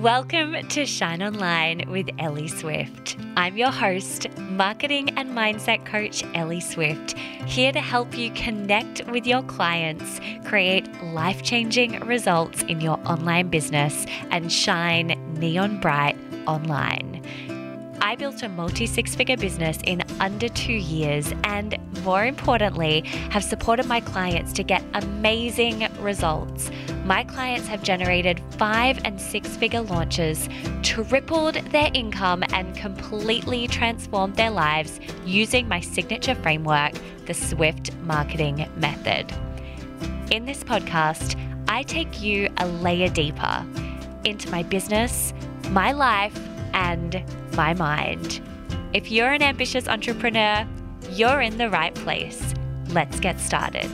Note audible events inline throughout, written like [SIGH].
Welcome to Shine Online with Ellie Swift. I'm your host, marketing and mindset coach Ellie Swift, here to help you connect with your clients, create life changing results in your online business, and shine neon bright online. I built a multi six figure business in under two years, and more importantly, have supported my clients to get amazing results. My clients have generated five and six figure launches, tripled their income, and completely transformed their lives using my signature framework, the Swift Marketing Method. In this podcast, I take you a layer deeper into my business, my life, and my mind. If you're an ambitious entrepreneur, you're in the right place. Let's get started.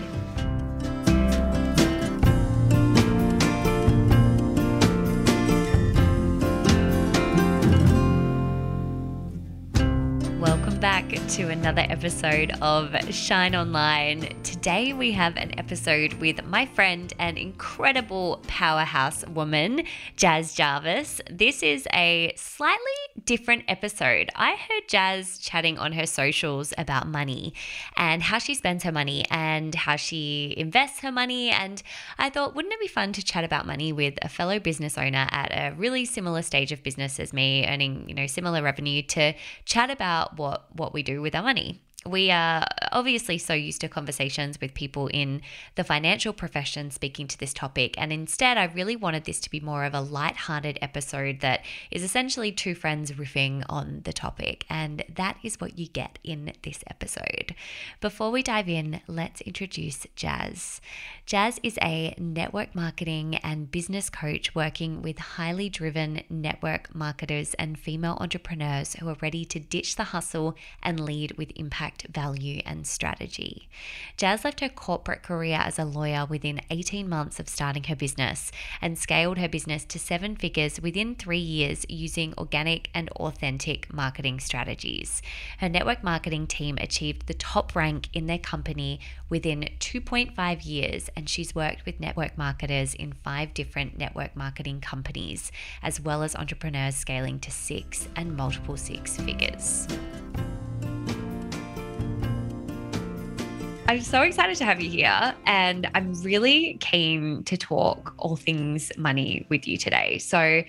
Back to another episode of Shine Online. Today we have an episode with my friend and incredible powerhouse woman, Jazz Jarvis. This is a slightly different episode. I heard Jazz chatting on her socials about money and how she spends her money and how she invests her money. And I thought, wouldn't it be fun to chat about money with a fellow business owner at a really similar stage of business as me, earning, you know, similar revenue to chat about what what we do with our money we are obviously so used to conversations with people in the financial profession speaking to this topic. And instead, I really wanted this to be more of a light-hearted episode that is essentially two friends riffing on the topic. And that is what you get in this episode. Before we dive in, let's introduce Jazz. Jazz is a network marketing and business coach working with highly driven network marketers and female entrepreneurs who are ready to ditch the hustle and lead with impact value, and strategy. Jazz left her corporate career as a lawyer within 18 months of starting her business and scaled her business to seven figures within three years using organic and authentic marketing strategies. Her network marketing team achieved the top rank in their company within 2.5 years, and she's worked with network marketers in five different network marketing companies, as well as entrepreneurs scaling to six and multiple six figures. I'm so excited to have you here, and I'm really keen to talk all things money with you today. So,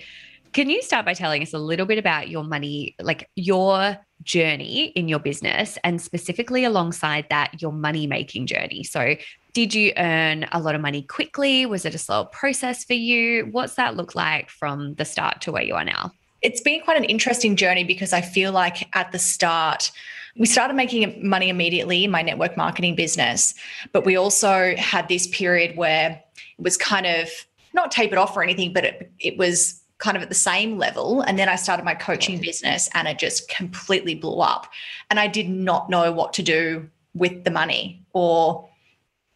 can you start by telling us a little bit about your money, like your journey in your business, and specifically alongside that, your money making journey? So, did you earn a lot of money quickly? Was it a slow process for you? What's that look like from the start to where you are now? It's been quite an interesting journey because I feel like at the start, we started making money immediately in my network marketing business, but we also had this period where it was kind of not tapered off or anything, but it, it was kind of at the same level. And then I started my coaching business and it just completely blew up. And I did not know what to do with the money or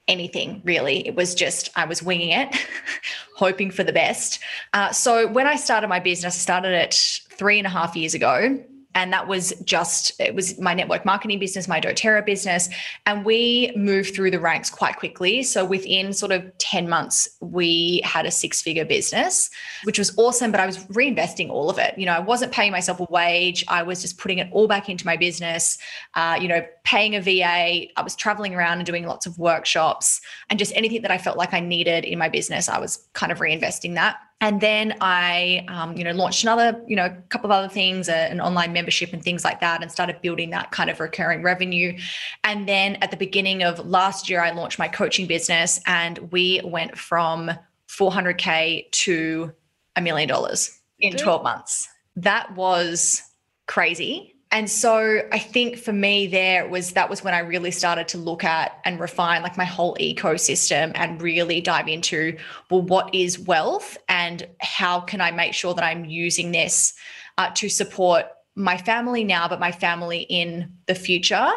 anything really. It was just, I was winging it, [LAUGHS] hoping for the best. Uh, so when I started my business, I started it three and a half years ago and that was just it was my network marketing business my doTERRA business. And we moved through the ranks quite quickly. So within sort of 10 months we had a six figure business which was awesome but i was reinvesting all of it. You know i wasn't paying myself a wage. I was just putting it all back into my business uh, you know paying a va i was traveling around and doing lots of workshops. And just anything that i felt like i needed in my business i was kind of reinvesting that and then I, um, you know, launched another, you know, a couple of other things, uh, an online membership and things like that, and started building that kind of recurring revenue. And then at the beginning of last year, I launched my coaching business, and we went from 400k to a million dollars in 12 months. That was crazy and so i think for me there was that was when i really started to look at and refine like my whole ecosystem and really dive into well what is wealth and how can i make sure that i'm using this uh, to support my family now but my family in the future.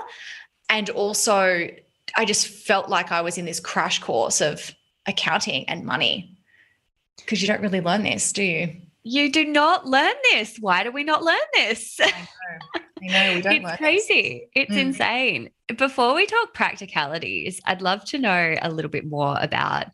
And also i just felt like i was in this crash course of accounting and money. Because you don't really learn this do you you do not learn this. Why do we not learn this? I know. I know we [LAUGHS] don't. it's crazy. This. It's mm. insane. Before we talk practicalities, I'd love to know a little bit more about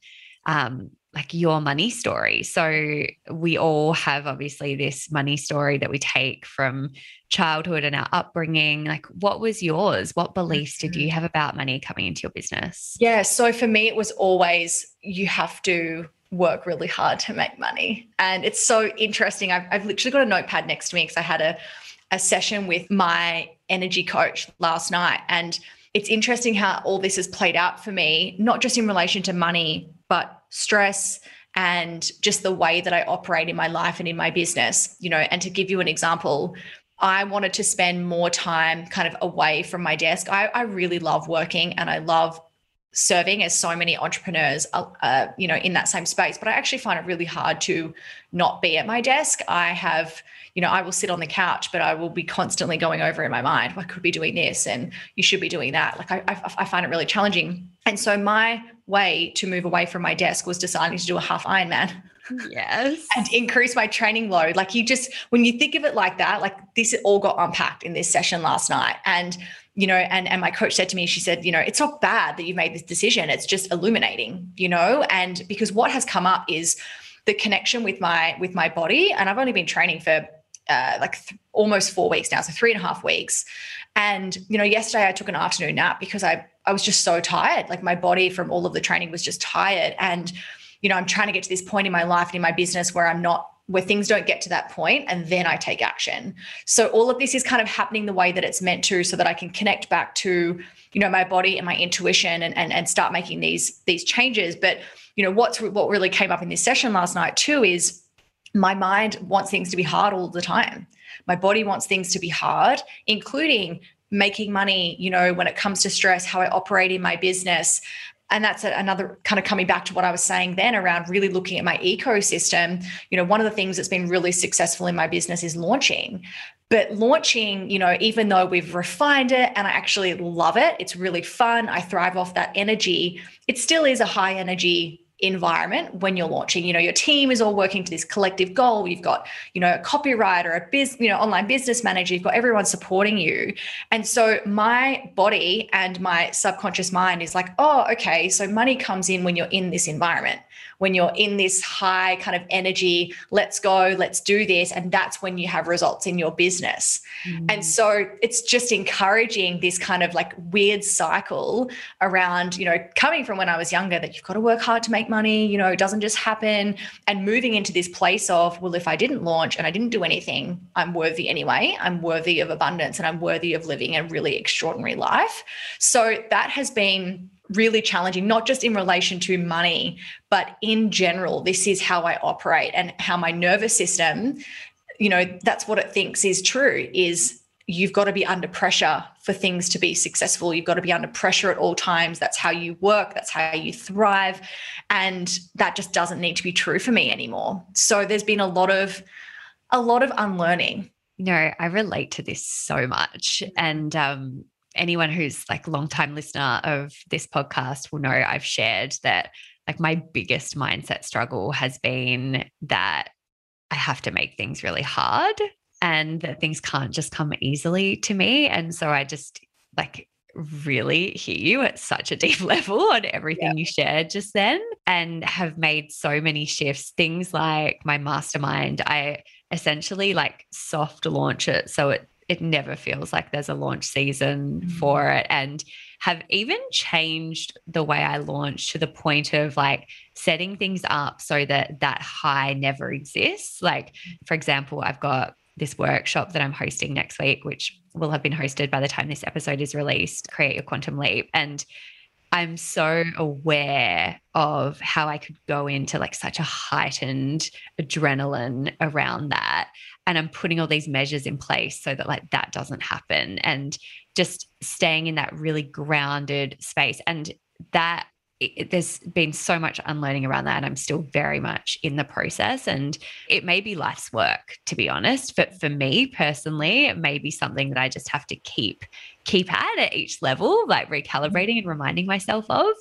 um, like your money story. So we all have obviously this money story that we take from childhood and our upbringing. Like, what was yours? What beliefs did you mm-hmm. have about money coming into your business? Yeah. So for me, it was always you have to work really hard to make money. And it's so interesting. I've, I've literally got a notepad next to me because I had a, a session with my energy coach last night. And it's interesting how all this has played out for me, not just in relation to money, but stress and just the way that I operate in my life and in my business. You know, and to give you an example, I wanted to spend more time kind of away from my desk. I, I really love working and I love serving as so many entrepreneurs uh, uh, you know in that same space. But i actually find it really hard to not be at my desk. I have you know i will sit on the couch but i will be constantly going over in my mind i could be doing this? And you should be doing that. Like I, I, I find it really challenging. And so my way to move away from my desk was deciding to do a half ironman. Yes. [LAUGHS] And increase my training load. Like you just when you think of it like that like this all got unpacked in this session last night. And you know and and my coach said to me she said you know it's not bad that you've made this decision. It's just illuminating you know? And because what has come up is the connection with my with my body. And i've only been training for uh, like th- almost four weeks now so three and a half weeks. And you know yesterday i took an afternoon nap because i i was just so tired. Like my body from all of the training was just tired. And you know i'm trying to get to this point in my life and in my business where i'm not where things don't get to that point and then I take action. So all of this is kind of happening the way that it's meant to so that I can connect back to, you know, my body and my intuition and and, and start making these these changes. But, you know, what's what really came up in this session last night too is my mind wants things to be hard all the time. My body wants things to be hard, including making money, you know, when it comes to stress, how I operate in my business, and that's another kind of coming back to what I was saying then around really looking at my ecosystem. You know, one of the things that's been really successful in my business is launching. But launching, you know, even though we've refined it and I actually love it, it's really fun. I thrive off that energy. It still is a high energy environment when you're launching. You know your team is all working to this collective goal. You've got you know a copywriter a biz you know online business manager. You've got everyone supporting you. And so my body and my subconscious mind is like oh okay so money comes in when you're in this environment when you're in this high kind of energy, let's go, let's do this. And that's when you have results in your business. Mm-hmm. And so it's just encouraging this kind of like weird cycle around, you know, coming from when I was younger that you've got to work hard to make money, you know, it doesn't just happen. And moving into this place of, well, if I didn't launch and I didn't do anything, I'm worthy anyway. I'm worthy of abundance and I'm worthy of living a really extraordinary life. So that has been really challenging, not just in relation to money, but in general. This is how I operate and how my nervous system, you know, that's what it thinks is true is you've got to be under pressure for things to be successful. You've got to be under pressure at all times. That's how you work, that's how you thrive. And that just doesn't need to be true for me anymore. So there's been a lot of a lot of unlearning. No, I relate to this so much. And um, anyone who's like long time listener of this podcast will know I've shared that like my biggest mindset struggle has been that I have to make things really hard and that things can't just come easily to me. And so I just like really hear you at such a deep [LAUGHS] level on everything yeah. you shared just then and have made so many shifts. Things like my mastermind, I essentially like soft launch it so it it never feels like there's a launch season mm. for it and have even changed the way I launch to the point of like setting things up so that that high never exists. Like, for example, I've got this workshop that I'm hosting next week, which will have been hosted by the time this episode is released Create Your Quantum Leap. And I'm so aware of how I could go into like such a heightened adrenaline around that. And i'm putting all these measures in place so that like that doesn't happen. And just staying in that really grounded space. And that it, there's been so much unlearning around that and i'm still very much in the process and it may be life's work to be honest but for me personally it may be something that i just have to keep keep at at each level like recalibrating and reminding myself of.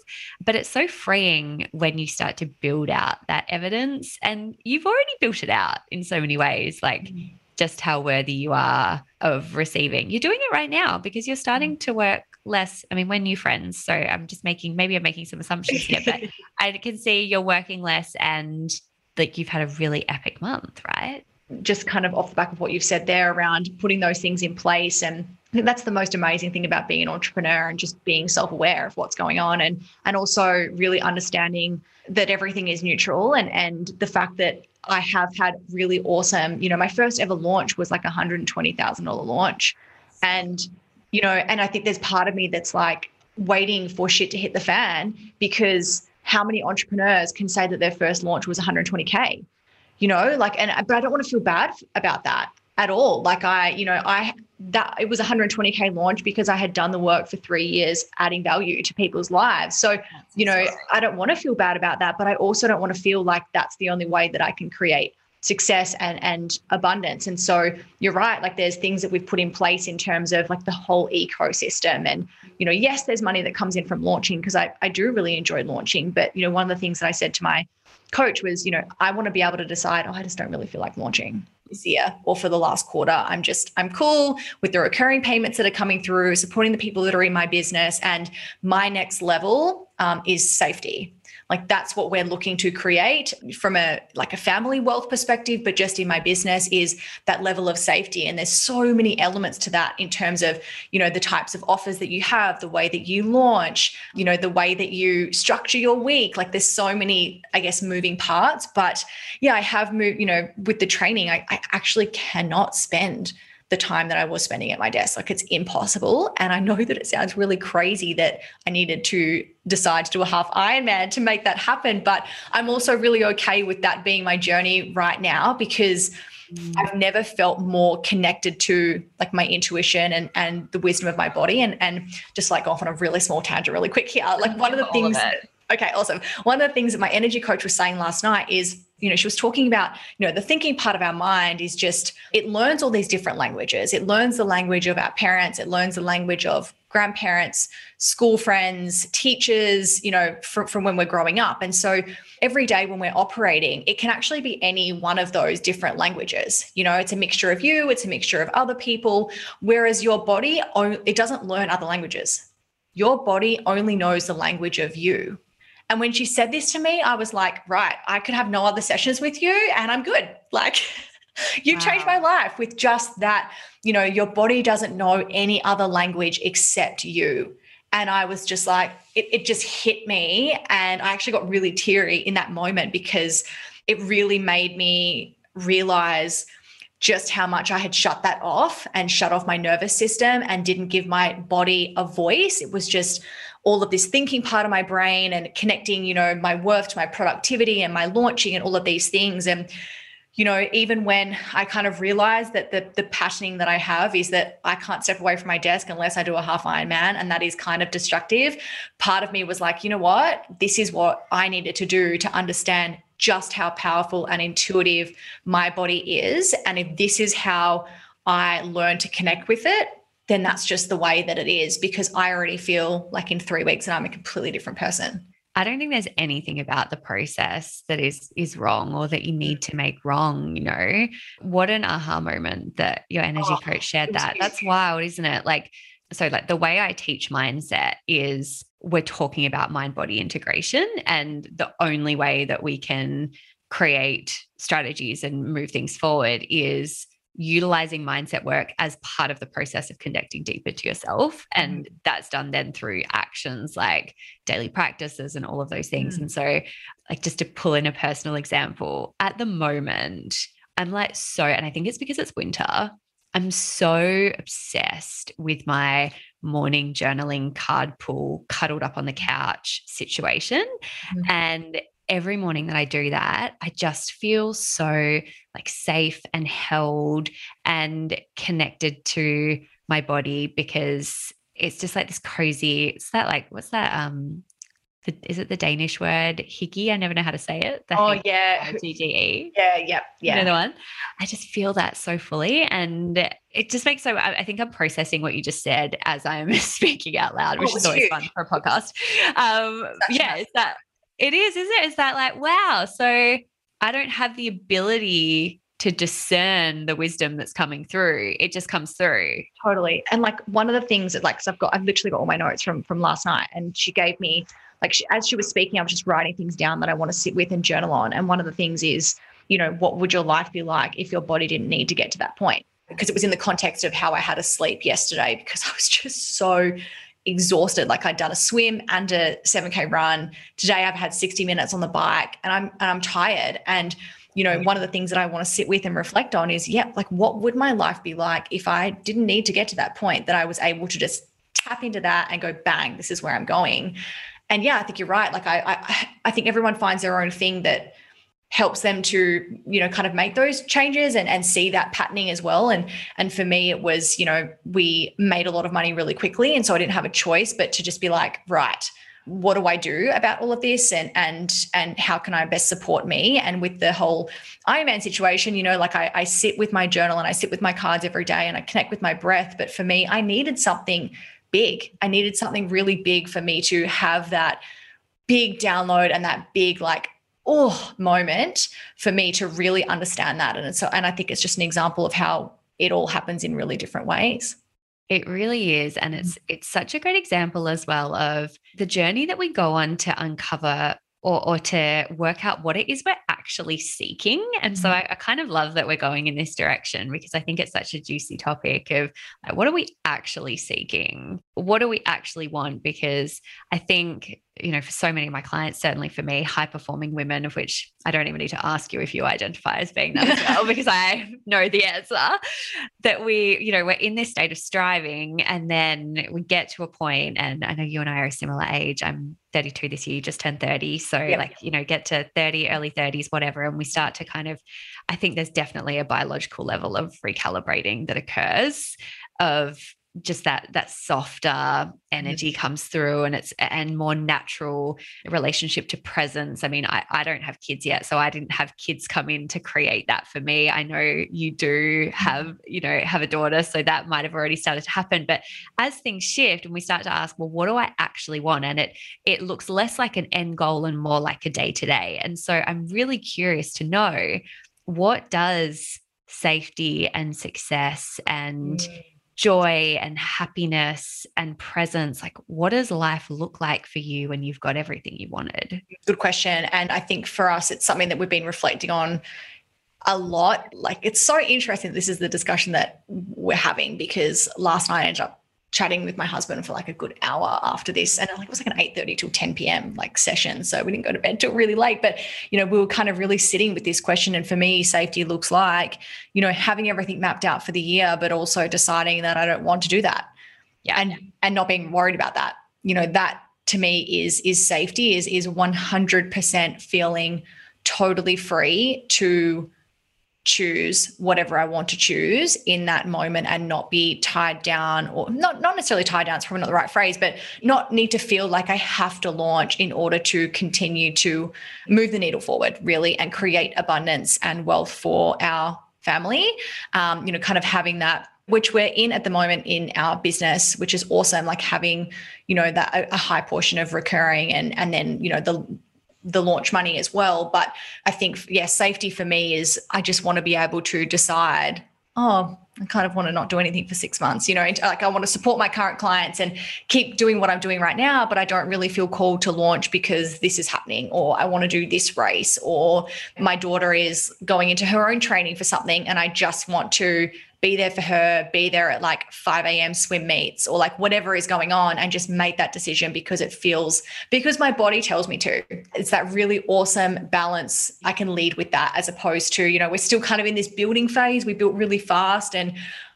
But it's so freeing when you start to build out that evidence and you've already built it out in so many ways like mm-hmm. just how worthy you are of receiving. You're doing it right now because you're starting to work less. I mean, we're new friends, so I'm just making maybe I'm making some assumptions here, but [LAUGHS] I can see you're working less and like you've had a really epic month, right? Just kind of off the back of what you've said there around putting those things in place and I think that's the most amazing thing about being an entrepreneur and just being self-aware of what's going on and and also really understanding that everything is neutral and and the fact that I have had really awesome, you know, my first ever launch was like a $120,000 launch. And, you know, and I think there's part of me that's like waiting for shit to hit the fan because how many entrepreneurs can say that their first launch was 120K? You know, like, and, but I don't want to feel bad about that at all. Like I, you know, I that it was 120k launch because I had done the work for three years, adding value to people's lives. So, you know, I don't want to feel bad about that, but I also don't want to feel like that's the only way that I can create success and and abundance. And so you're right. Like there's things that we've put in place in terms of like the whole ecosystem. And you know, yes, there's money that comes in from launching because I I do really enjoy launching. But you know, one of the things that I said to my coach was, you know, I want to be able to decide, oh, I just don't really feel like launching this year or for the last quarter. I'm just, I'm cool with the recurring payments that are coming through, supporting the people that are in my business. And my next level um, is safety. Like that's what we're looking to create from a like a family wealth perspective, but just in my business is that level of safety. And there's so many elements to that in terms of, you know, the types of offers that you have, the way that you launch, you know, the way that you structure your week. Like there's so many, I guess, moving parts. But yeah, I have moved, you know, with the training, I, I actually cannot spend the time that I was spending at my desk. Like it's impossible. And I know that it sounds really crazy that I needed to decide to do a half Ironman to make that happen. But I'm also really okay with that being my journey right now because mm. I've never felt more connected to like my intuition and and the wisdom of my body. And and just like off on a really small tangent, really quick here. Like [LAUGHS] one of the things. Of okay, awesome. One of the things that my energy coach was saying last night is you know, she was talking about, you know, the thinking part of our mind is just, it learns all these different languages. It learns the language of our parents, it learns the language of grandparents, school friends, teachers, you know, from, from when we're growing up. And so every day when we're operating, it can actually be any one of those different languages. You know, it's a mixture of you, it's a mixture of other people, whereas your body, it doesn't learn other languages. Your body only knows the language of you. And when she said this to me, I was like, right, I could have no other sessions with you and I'm good. [LAUGHS] Like, [LAUGHS] you wow. changed my life with just that. You know, your body doesn't know any other language except you. And I was just like, it, it just hit me. And I actually got really teary in that moment because it really made me realize just how much I had shut that off and shut off my nervous system and didn't give my body a voice. It was just all of this thinking part of my brain and connecting, you know, my worth to my productivity and my launching and all of these things. And, you know, even when I kind of realized that the the passioning that I have is that I can't step away from my desk unless I do a half Ironman, and that is kind of destructive. Part of me was like, you know what, this is what I needed to do to understand just how powerful and intuitive my body is, and if this is how I learn to connect with it, then that's just the way that it is because I already feel like in three weeks and I'm a completely different person. I don't think there's anything about the process that is is wrong or that you need to make wrong, you know. What an aha moment that your energy oh, coach shared that. That's wild, isn't it? Like so like the way I teach mindset is we're talking about mind body integration and the only way that we can create strategies and move things forward is utilizing mindset work as part of the process of connecting deeper to yourself. And mm. that's done then through actions like daily practices and all of those things. Mm. And so, like, just to pull in a personal example, at the moment, I'm like so, and I think it's because it's winter. I'm so obsessed with my morning journaling card pull, cuddled up on the couch situation. Mm. And every morning that I do that, I just feel so like safe and held and connected to my body because it's just like this cozy, it's that like, what's that? Um, the, is it the Danish word hygge? I never know how to say it. The oh yeah, G-G-E. Yeah, yep, yeah. You know the one. I just feel that so fully, and it just makes so. I, think I'm processing what you just said as I'm [LAUGHS] speaking out loud, which oh, is always huge. fun for a [LAUGHS] podcast. Um, yeah, it's that it is, isn't it? It's that like, wow. So I don't have the ability to discern the wisdom that's coming through. It just comes through. Totally. And like one of the things that like, so I've got, I've literally got all my notes from from last night, and she gave me like she, as she was speaking, I was just writing things down that I want to sit with and journal on. And one of the things is, you know, what would your life be like if your body didn't need to get to that point? Because it was in the context of how I had to sleep yesterday because [LAUGHS] I was just so exhausted. Like I'd done a swim and a 7K run. Today I've had 60 minutes on the bike and I'm and I'm tired. And you know, one of the things that I want to sit with and reflect on is, yeah, like what would my life be like if I didn't need to get to that point that I was able to just tap into that and go, bang, this is where I'm going. And yeah, I think you're right. Like I I, I think everyone finds their own thing that helps them to you know kind of make those changes and and see that patterning as well. And and for me it was you know we made a lot of money really quickly. And so I didn't have a choice but to just be like right what do I do about all of this? And and and how can I best support me? And with the whole Ironman situation you know like I, I sit with my journal and I sit with my cards every day and I connect with my breath. But for me I needed something big. I needed something really big for me to have that big download and that big like oh moment for me to really understand that and so and I think it's just an example of how it all happens in really different ways. It really is. And it's mm-hmm. it's such a great example as well of the journey that we go on to uncover or, or to work out what it is we're actually seeking. And so mm-hmm. I, I, kind of love that we're going in this direction because I think it's such a juicy topic of like, what are we actually seeking? What do we actually want? Because I think you know, for so many of my clients, certainly for me, high performing women, of which I don't even need to ask you if you identify as being that as [LAUGHS] well, because I know the answer, that we, you know, we're in this state of striving and then we get to a point, and I know you and I are a similar age. I'm 32 this year, just turned 30. So, yep. like, you know, get to 30, early 30s, whatever. And we start to kind of, I think there's definitely a biological level of recalibrating that occurs of just that that softer mm. energy comes through and it's and more natural relationship to presence. I mean I, I don't have kids yet so i didn't have kids come in to create that for me. I know you do have mm-hmm. you know have a daughter so that might have already started to happen. But as things shift and we start to ask well what do i actually want? and it it looks less like an end goal and more like a day to day and so i'm really curious to know what does safety and success and mm joy and happiness and presence like what does life look like for you when you've got everything you wanted? Good question and i think for us it's something that we've been reflecting on a lot. Like it's so interesting this is the discussion that we're having because last night i ended up chatting with my husband for like a good hour after this. And like it was like an 8.30 till 10 p.m like session. So we didn't go to bed till really late. But you know we were kind of really sitting with this question. And for me safety looks like you know having everything mapped out for the year but also deciding that i don't want to do that. Yeah. And and not being worried about that. You know that to me is is safety is is 100% feeling totally free to choose whatever I want to choose in that moment and not be tied down or not not necessarily tied down it's probably not the right phrase but not need to feel like I have to launch in order to continue to move the needle forward really and create abundance and wealth for our family. Um, you know kind of having that which we're in at the moment in our business which is awesome like having you know that a, a high portion of recurring and and then you know the the launch money as well. But I think, yeah, safety for me is I just want to be able to decide, oh, I kind of want to not do anything for six months. You know, like I want to support my current clients and keep doing what I'm doing right now, but I don't really feel called to launch because this is happening, or I want to do this race, or my daughter is going into her own training for something and I just want to be there for her, be there at like 5 a.m. swim meets or like whatever is going on and just make that decision because it feels, because my body tells me to. It's that really awesome balance. I can lead with that as opposed to, you know, we're still kind of in this building phase. We built really fast and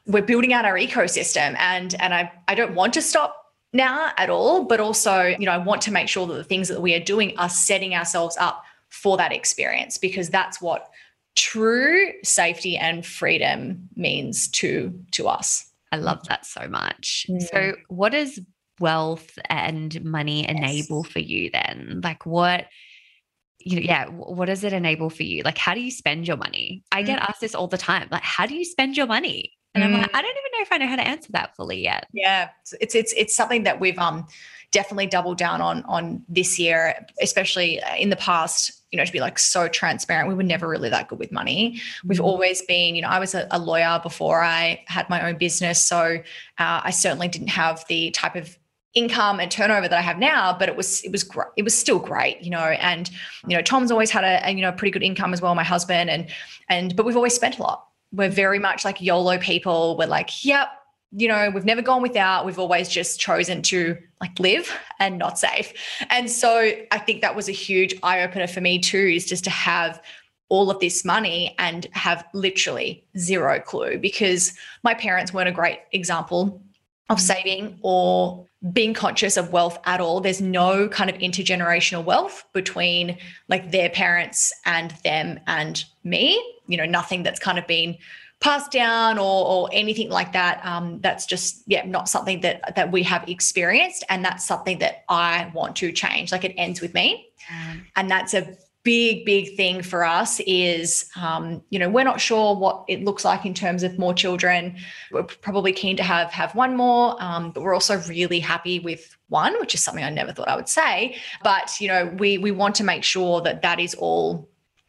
we're building out our ecosystem. And, and I, I don't want to stop now at all, but also, you know, I want to make sure that the things that we are doing are setting ourselves up for that experience because that's what true safety and freedom means to to us. I love that so much. Mm. So what does wealth and money yes. enable for you then? Like what you know, yeah, what does it enable for you? Like how do you spend your money? I get mm. asked this all the time. Like how do you spend your money? And mm. I'm like, mm. I don't even know if I know how to answer that fully yet. Yeah. It's it's it's something that we've um definitely doubled down on on this year, especially in the past. You know, to be like so transparent, we were never really that good with money. We've mm-hmm. always been, you know, I was a, a, lawyer before I had my own business, so uh, I certainly didn't have the type of income and turnover that I have now, but it was it was great. It was still great, you know. And you know, Tom's always had a, a you know pretty good income as well. My husband and and but we've always spent a lot. We're very much like YOLO people. We're like, yep, you know, we've never gone without. We've always just chosen to like live and not save. And so I think that was a huge eye opener for me too, is just to have all of this money and have literally zero clue because my parents weren't a great example of mm. saving or being conscious of wealth at all. There's no kind of intergenerational wealth between like their parents and them and me. You know, nothing that's kind of been passed down or, or anything like that. Um, that's just yeah, not something that that we have experienced, and that's something that I want to change. Like it ends with me, mm. and that's a big big thing for us is um, you know we're not sure what it looks like in terms of more children we're probably keen to have have one more um, but we're also really happy with one which is something i never thought i would say but you know we we want to make sure that that is all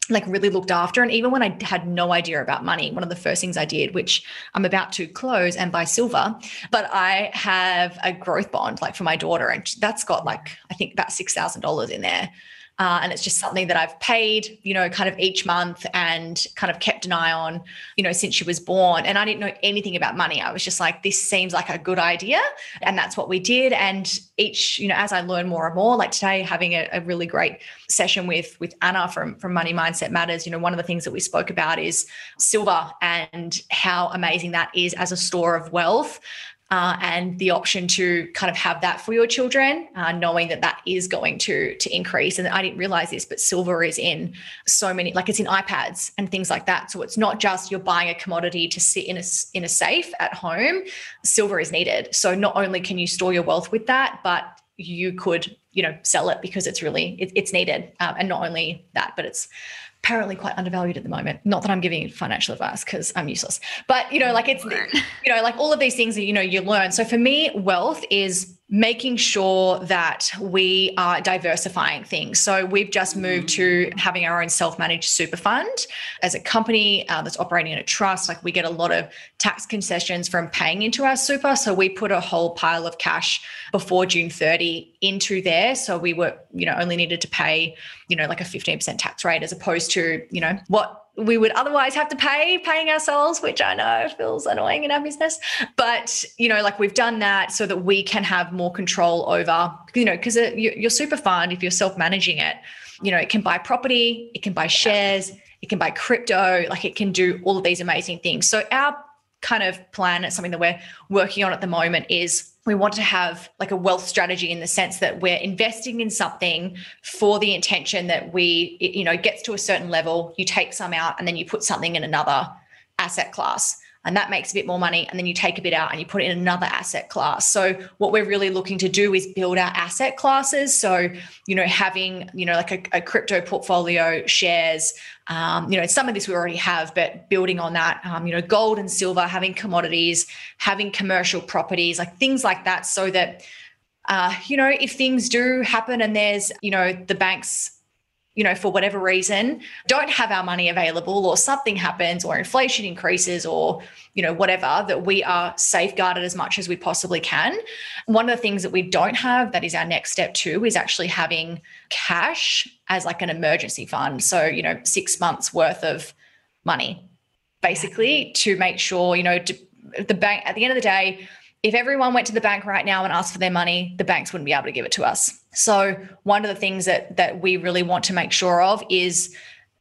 like really looked after. And even when i had no idea about money one of the first things i did which i'm about to close and buy silver but i have a growth bond like for my daughter. And that's got like i think about $6000 in there uh, and it's just something that I've paid, you know, kind of each month and kind of kept an eye on, you know, since she was born. And I didn't know anything about money. I was just like, this seems like a good idea. And that's what we did. And each, you know, as I learn more and more, like today, having a, a really great session with with Anna from from Money Mindset Matters, you know, one of the things that we spoke about is silver and how amazing that is as a store of wealth uh, and the option to kind of have that for your children, uh, knowing that that is going to to increase. And I didn't realize this, but silver is in so many, like it's in iPads and things like that. So it's not just you're buying a commodity to sit in a in a safe at home. Silver is needed. So not only can you store your wealth with that, but you could you know sell it because it's really it, it's needed. Um, and not only that, but it's apparently quite undervalued at the moment. Not that I'm giving financial advice because I'm useless, but you know, like it's, you know, like all of these things that, you know, you learn. So for me, wealth is making sure that we are diversifying things. So we've just moved to having our own self-managed super fund as a company uh, that's operating in a trust. Like we get a lot of tax concessions from paying into our super. So we put a whole pile of cash before June 30 into there. So we were, you know, only needed to pay, you know, like a 15% tax rate as opposed to, you know, what we would otherwise have to pay paying ourselves which i know feels annoying in our business. But you know like we've done that so that we can have more control over you know because uh, your super fund if you're self-managing it. You know it can buy property it can buy shares it can buy crypto like it can do all of these amazing things. So our kind of plan it's something that we're working on at the moment is we want to have like a wealth strategy in the sense that we're investing in something for the intention that we you know gets to a certain level you take some out and then you put something in another asset class and that makes a bit more money and then you take a bit out and you put it in another asset class. So what we're really looking to do is build our asset classes. So you know having you know like a, a crypto portfolio shares um, you know some of this we already have but building on that um, you know gold and silver having commodities having commercial properties like things like that so that uh, you know if things do happen and there's you know the banks you know, for whatever reason, don't have our money available or something happens or inflation increases or, you know, whatever, that we are safeguarded as much as we possibly can. One of the things that we don't have that is our next step too is actually having cash as like an emergency fund. So, you know, six months worth of money basically to make sure, you know, to, the bank at the end of the day, if everyone went to the bank right now and asked for their money, the banks wouldn't be able to give it to us. So one of the things that that we really want to make sure of is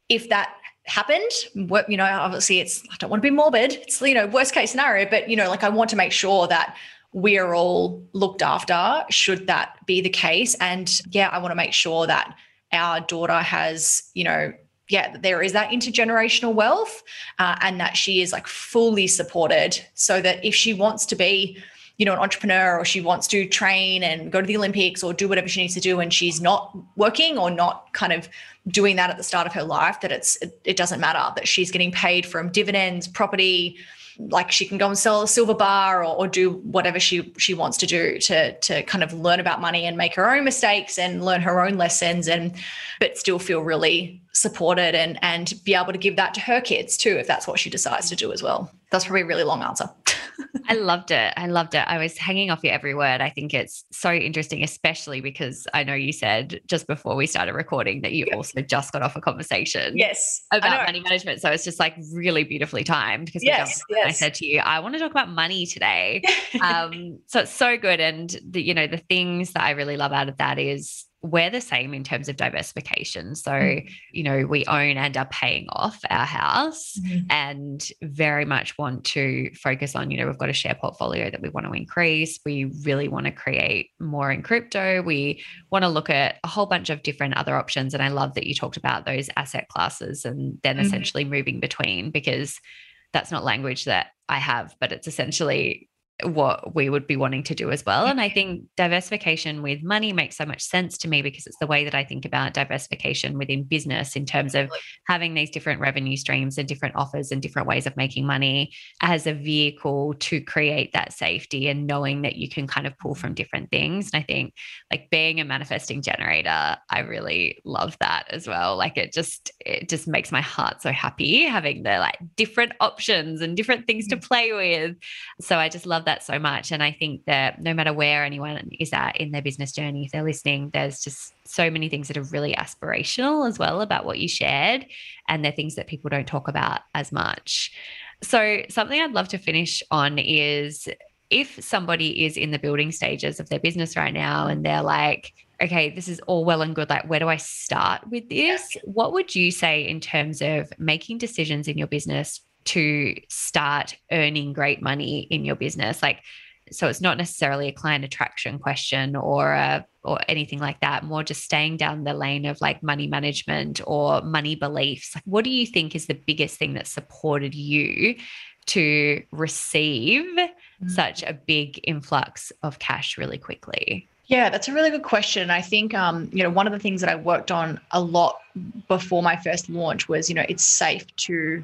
if that happened, you know, obviously it's I don't want to be morbid. It's you know worst case scenario, but you know, like I want to make sure that we are all looked after should that be the case. And yeah, I want to make sure that our daughter has you know yeah, there is that intergenerational wealth uh, and that she is like fully supported so that if she wants to be you know an entrepreneur or she wants to train and go to the olympics or do whatever she needs to do and she's not working or not kind of doing that at the start of her life that it's it, it doesn't matter that she's getting paid from dividends property like she can go and sell a silver bar or, or do whatever she she wants to do to to kind of learn about money and make her own mistakes and learn her own lessons and but still feel really supported and and be able to give that to her kids too if that's what she decides to do as well. That's probably a really long answer [LAUGHS] I loved it. I loved it. I was hanging off your every word. I think it's so interesting, especially because I know you said just before we started recording that you also just got off a conversation. Yes. About money management. So it's just like really beautifully timed because yes, yes. I said to you, I want to talk about money today. [LAUGHS] um, so it's so good. And the, you know, the things that I really love out of that is we're the same in terms of diversification. So, mm-hmm. you know, we own and are paying off our house mm-hmm. and very much want to focus on, you know, we've got a share portfolio that we want to increase. We really want to create more in crypto. We want to look at a whole bunch of different other options. And I love that you talked about those asset classes and then mm-hmm. essentially moving between because that's not language that I have, but it's essentially what we would be wanting to do as well. And I think diversification with money makes so much sense to me because it's the way that I think about diversification within business in terms of having these different revenue streams and different offers and different ways of making money as a vehicle to create that safety and knowing that you can kind of pull from different things. And I think like being a manifesting generator, I really love that as well. Like it just it just makes my heart so happy having the like different options and different things to mm. play with. So I just love that so much. And I think that no matter where anyone is at in their business journey, if they're listening, there's just so many things that are really aspirational as well about what you shared. And they're things that people don't talk about as much. So, something I'd love to finish on is if somebody is in the building stages of their business right now and they're like, okay, this is all well and good. Like, where do I start with this? What would you say in terms of making decisions in your business to start earning great money in your business like so it's not necessarily a client attraction question or a, or anything like that more just staying down the lane of like money management or money beliefs like what do you think is the biggest thing that supported you to receive mm-hmm. such a big influx of cash really quickly yeah, that's a really good question. I think, um, you know, one of the things that I worked on a lot before my first launch was, you know, it's safe to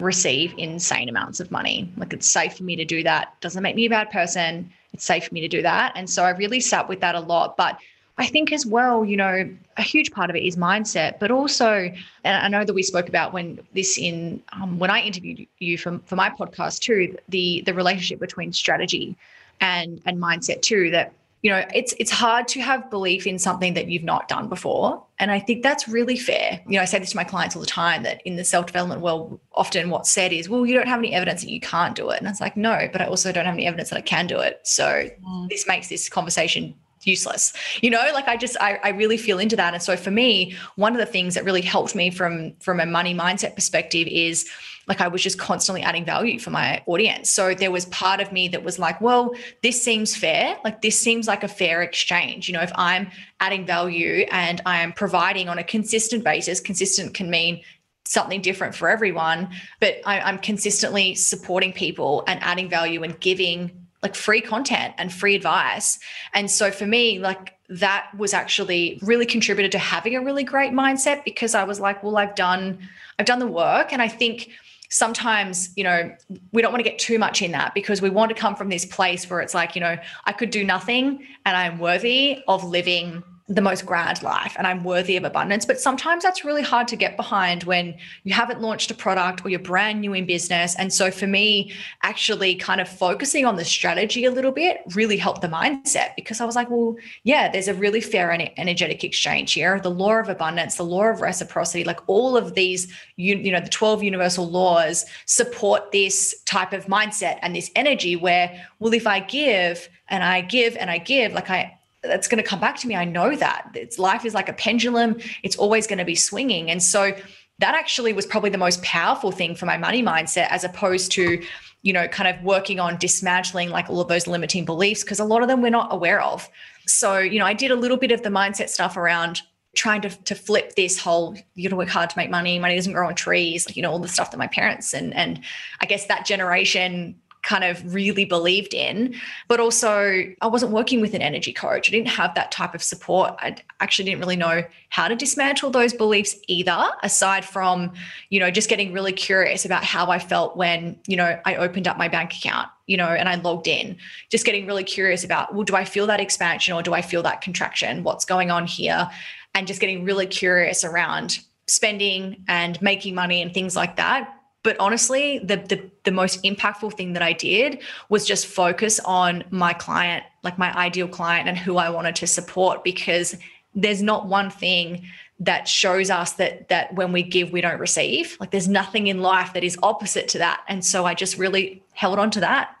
receive insane amounts of money. Like it's safe for me to do that. Doesn't make me a bad person. It's safe for me to do that. And so I really sat with that a lot. But I think as well, you know, a huge part of it is mindset, but also, and I know that we spoke about when this in um, when I interviewed you for for my podcast too, the the relationship between strategy and and mindset too. That you know it's it's hard to have belief in something that you've not done before. And i think that's really fair. You know i say this to my clients all the time that in the self-development world often what's said is well you don't have any evidence that you can't do it. And it's like no but i also don't have any evidence that i can do it. So mm. this makes this conversation useless. You know like i just I, I really feel into that. And so for me one of the things that really helped me from from a money mindset perspective is like I was just constantly adding value for my audience. So there was part of me that was like, well, this seems fair. Like this seems like a fair exchange. You know, if I'm adding value and I am providing on a consistent basis, consistent can mean something different for everyone, but I, I'm consistently supporting people and adding value and giving like free content and free advice. And so for me, like that was actually really contributed to having a really great mindset because I was like, well, I've done I've done the work and I think sometimes you know we don't want to get too much in that because we want to come from this place where it's like you know i could do nothing and i'm worthy of living the most grand life and I'm worthy of abundance. But sometimes that's really hard to get behind when you haven't launched a product or you're brand new in business. And so for me, actually kind of focusing on the strategy a little bit really helped the mindset because I was like, well, yeah, there's a really fair and energetic exchange here. The law of abundance, the law of reciprocity, like all of these, you, you know, the 12 universal laws support this type of mindset and this energy where, well, if I give and I give and I give, like I, that's going to come back to me. I know that it's life is like a pendulum. It's always going to be swinging. And so that actually was probably the most powerful thing for my money mindset as opposed to, you know, kind of working on dismantling like all of those limiting beliefs because a lot of them we're not aware of. So, you know, I did a little bit of the mindset stuff around trying to, to flip this whole you gotta work hard to make money money doesn't grow on trees like you know all the stuff that my parents and and i guess that generation kind of really believed in. But also, I wasn't working with an energy coach. I didn't have that type of support. I actually didn't really know how to dismantle those beliefs either, aside from, you know, just getting really curious about how I felt when, you know, I opened up my bank account, you know, and I logged in. Just getting really curious about, well, do I feel that expansion or do I feel that contraction? What's going on here? And just getting really curious around spending and making money and things like that but honestly the, the the most impactful thing that i did was just focus on my client like my ideal client and who i wanted to support because there's not one thing that shows us that that when we give we don't receive. Like there's nothing in life that is opposite to that. And so i just really held on to that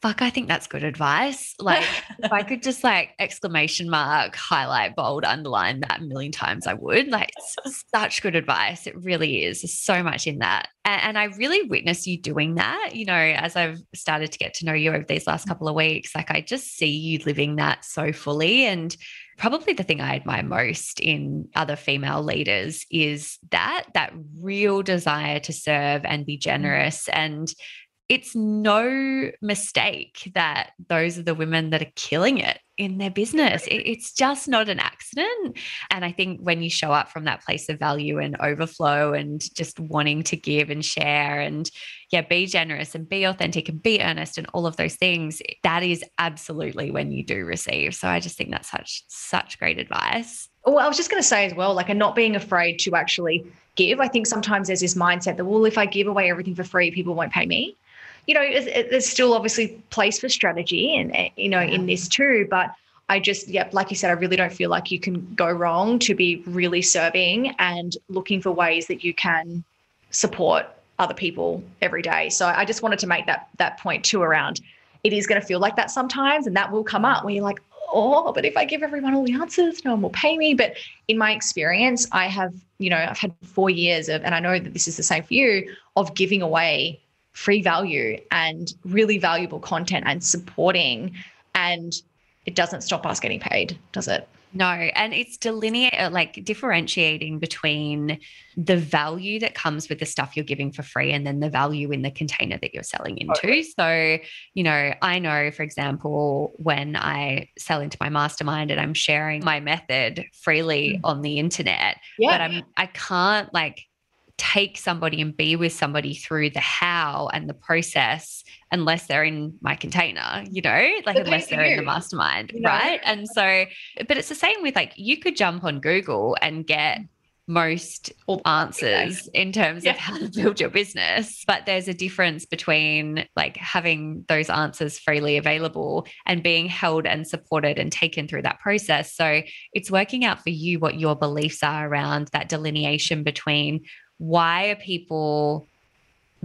fuck, I think that's good advice. Like, if I could just like exclamation mark, highlight, bold, underline that a million times, I would. Like, it's such good advice. It really is. There's so much in that. And, and I really witness you doing that, you know, as I've started to get to know you over these last couple of weeks. Like, I just see you living that so fully. And probably the thing I admire most in other female leaders is that, that real desire to serve and be mm. generous and it's no mistake that those are the women that are killing it in their business. it's just not an accident. And I think when you show up from that place of value and overflow and just wanting to give and share and, yeah, be generous and be authentic and be earnest and all of those things, that is absolutely when you do receive. So I just think that's such, such great advice. Well, I was just going to say as well, like, and not being afraid to actually give. I think sometimes there's this mindset that, well, if I give away everything for free, people won't pay me you know, there's still obviously place for strategy and, eh, you know, yeah. in this too. But I just, yeah, like you said, I really don't feel like you can go wrong to be really serving and looking for ways that you can support other people every day. So I just wanted to make that that point too around it is going to feel like that sometimes and that will come up where you're like, oh, but if I give everyone all the answers, no one will pay me. But in my experience, I have, you know, I've had four years of, and I know that this is the same for you, of giving away free value and really valuable content and supporting. And it doesn't stop us getting paid, does it? No, and it's delineate uh, like differentiating between the value that comes with the stuff you're giving for free and then the value in the container that you're selling into. Okay. So, you know, I know for example when I sell into my mastermind and I'm sharing my method freely mm-hmm. on the internet, yeah. but I'm I can't like take somebody and be with somebody through the how and the process unless they're in my container, you know, like unless they're in the mastermind, you know? right? And so, but it's the same with like you could jump on Google and get mm. most answers in terms yeah. of how to build your business. But there's a difference between like having those answers freely available and being held and supported and taken through that process. So it's working out for you what your beliefs are around that delineation between why are people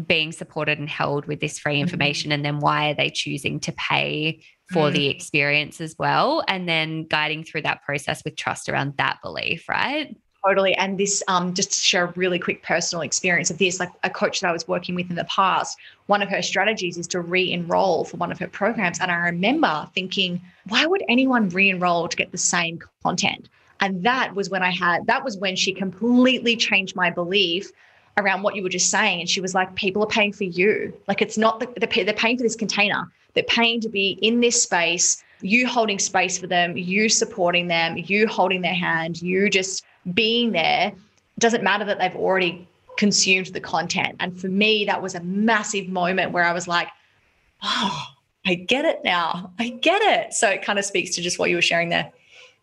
being supported and held with this free mm-hmm. information and then why are they choosing to pay for mm. the experience as well and then guiding through that process with trust around that belief right totally and this um, just to share a really quick personal experience of this like a coach that i was working with in the past one of her strategies is to re-enroll for one of her programs and i remember thinking why would anyone re-enroll to get the same content and that was when I had, that was when she completely changed my belief around what you were just saying. And she was like, people are paying for you. Like it's not, the, the, they're paying for this container. They're paying to be in this space, you holding space for them, you supporting them, you holding their hand, you just being there. It doesn't matter that they've already consumed the content. And for me, that was a massive moment where I was like, oh, I get it now. I get it. So it kind of speaks to just what you were sharing there.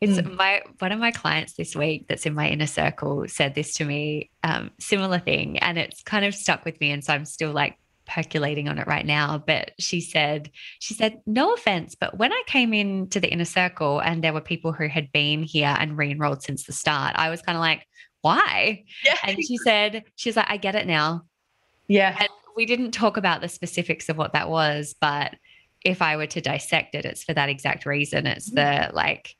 It's mm. my one of my clients this week that's in my inner circle said this to me, um, similar thing, and it's kind of stuck with me, and so I'm still like percolating on it right now. But she said, she said, no offense, but when I came into the inner circle and there were people who had been here and re-enrolled since the start, I was kind of like, why? Yeah. And she said, she's like, I get it now. Yeah. And we didn't talk about the specifics of what that was, but if I were to dissect it, it's for that exact reason. It's mm-hmm. the like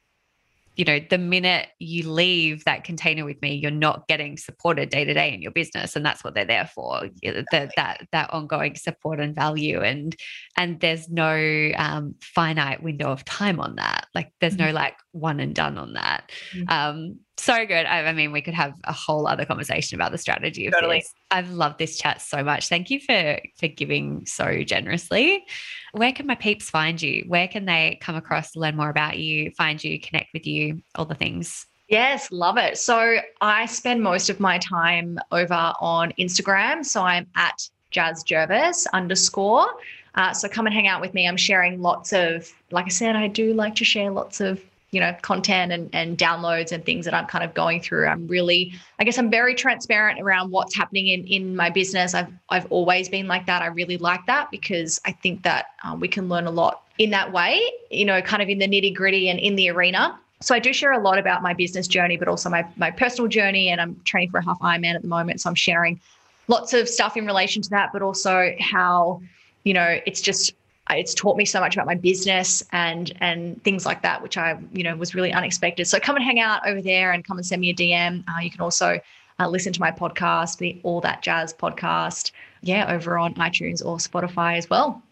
you know, the minute you leave that container with me, you're not getting supported day to day in your business, and that's what they're there for. The, that that ongoing support and value, and and there's no um, finite window of time on that. Like there's no mm-hmm. like one and done on that. Mm-hmm. Um, So good. I, I, mean, we could have a whole other conversation about the strategy of totally. this. I've loved this chat so much. Thank you for for giving so generously. Where can my peeps find you? Where can they come across, learn more about you, find you, connect with you, all the things? Yes, love it. So I spend most of my time over on Instagram. So I'm at Jazz Jervis underscore. Uh, so come and hang out with me. I'm sharing lots of, like I said, I do like to share lots of you know content and, and downloads and things that i'm kind of going through. I'm really i guess i'm very transparent around what's happening in in my business. I've i've always been like that. I really like that because i think that um, we can learn a lot in that way you know kind of in the nitty gritty and in the arena. So I do share a lot about my business journey, but also my my personal journey. And I'm training for a half Ironman at the moment, so I'm sharing lots of stuff in relation to that, but also how you know it's just it's taught me so much about my business and and things like that, which I you know was really unexpected. So come and hang out over there and come and send me a DM. Uh, you can also uh, listen to my podcast, the All That Jazz podcast, yeah, over on iTunes or Spotify as well.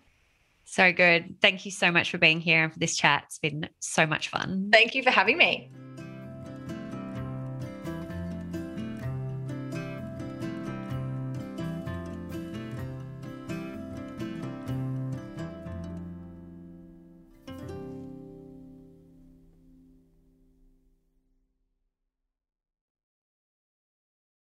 So good. Thank you so much for being here and for this chat. It's been so much fun. Thank you for having me.